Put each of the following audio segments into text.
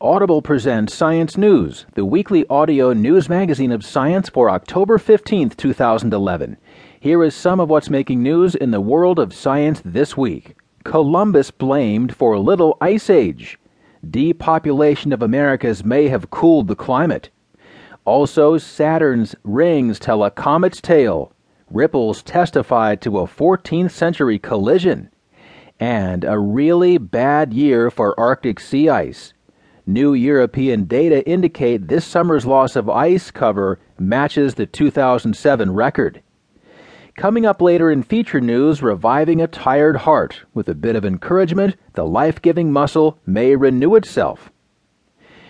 Audible presents Science News, the weekly audio news magazine of science for October 15th, 2011. Here is some of what's making news in the world of science this week. Columbus blamed for little ice age. Depopulation of Americas may have cooled the climate. Also, Saturn's rings tell a comet's tale. Ripples testify to a 14th century collision. And a really bad year for Arctic sea ice. New European data indicate this summer's loss of ice cover matches the 2007 record. Coming up later in feature news, reviving a tired heart. With a bit of encouragement, the life giving muscle may renew itself.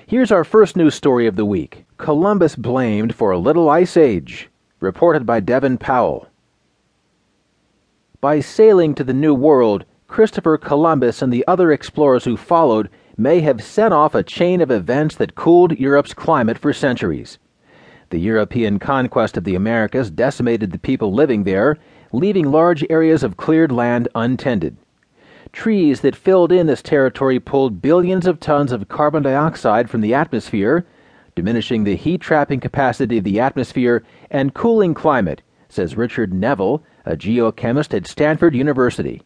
Here's our first news story of the week Columbus blamed for a little ice age. Reported by Devin Powell. By sailing to the New World, Christopher Columbus and the other explorers who followed may have set off a chain of events that cooled Europe's climate for centuries. The European conquest of the Americas decimated the people living there, leaving large areas of cleared land untended. Trees that filled in this territory pulled billions of tons of carbon dioxide from the atmosphere, diminishing the heat trapping capacity of the atmosphere and cooling climate, says Richard Nevle, a geochemist at Stanford University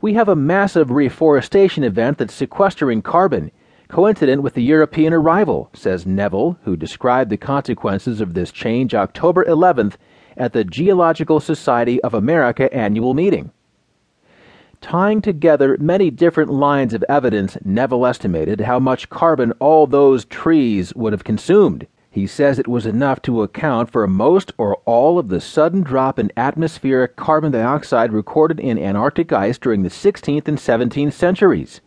we have a massive reforestation event that's sequestering carbon, coincident with the European arrival, says Nevle, who described the consequences of this change October 11th at the Geological Society of America annual meeting. Tying together many different lines of evidence, Nevle estimated how much carbon all those trees would have consumed. He says it was enough to account for most or all of the sudden drop in atmospheric carbon dioxide recorded in Antarctic ice during the 16th and 17th centuries.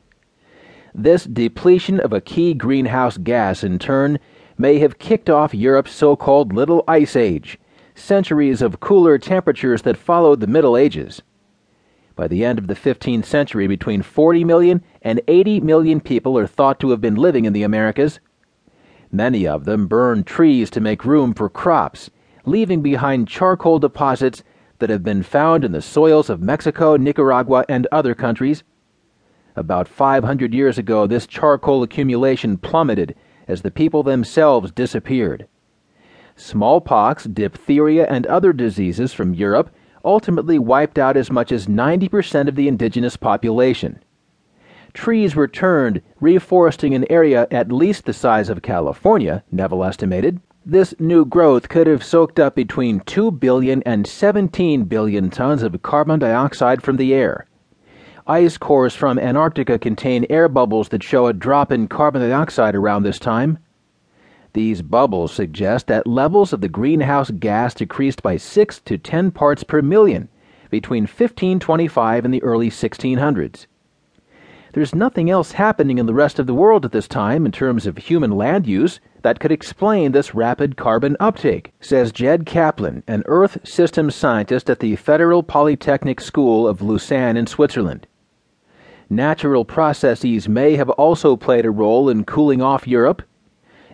This depletion of a key greenhouse gas, in turn, may have kicked off Europe's so called Little Ice Age, centuries of cooler temperatures that followed the Middle Ages. By the end of the 15th century, between 40 million and 80 million people are thought to have been living in the Americas. Many of them burned trees to make room for crops, leaving behind charcoal deposits that have been found in the soils of Mexico, Nicaragua, and other countries. About 500 years ago, this charcoal accumulation plummeted as the people themselves disappeared. Smallpox, diphtheria, and other diseases from Europe ultimately wiped out as much as 90% of the indigenous population trees were turned, reforesting an area at least the size of California, Nevle estimated. This new growth could have soaked up between 2 billion and 17 billion tons of carbon dioxide from the air. Ice cores from Antarctica contain air bubbles that show a drop in carbon dioxide around this time. These bubbles suggest that levels of the greenhouse gas decreased by 6 to 10 parts per million between 1525 and the early 1600s. There's nothing else happening in the rest of the world at this time in terms of human land use that could explain this rapid carbon uptake, says Jed Kaplan, an Earth systems scientist at the Federal Polytechnic School of Lausanne in Switzerland. Natural processes may have also played a role in cooling off Europe.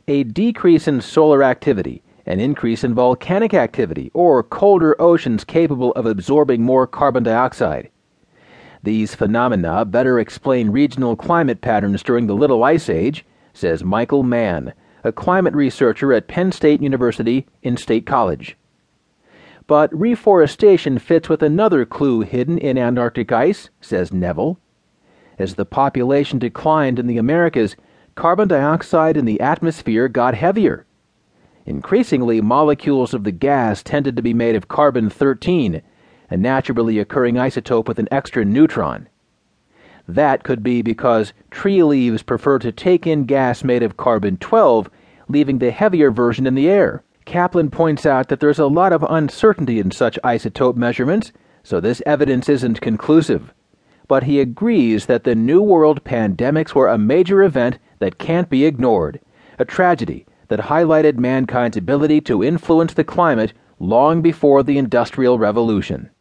A decrease in solar activity, an increase in volcanic activity, or colder oceans capable of absorbing more carbon dioxide. These phenomena better explain regional climate patterns during the Little Ice Age, says Michael Mann, a climate researcher at Penn State University in State College. But reforestation fits with another clue hidden in Antarctic ice, says Nevle. As the population declined in the Americas, carbon dioxide in the atmosphere got heavier. Increasingly, molecules of the gas tended to be made of carbon 13 a naturally occurring isotope with an extra neutron. That could be because tree leaves prefer to take in gas made of carbon 12, leaving the heavier version in the air. Kaplan points out that there's a lot of uncertainty in such isotope measurements, so this evidence isn't conclusive. But he agrees that the New World pandemics were a major event that can't be ignored, a tragedy that highlighted mankind's ability to influence the climate long before the Industrial Revolution.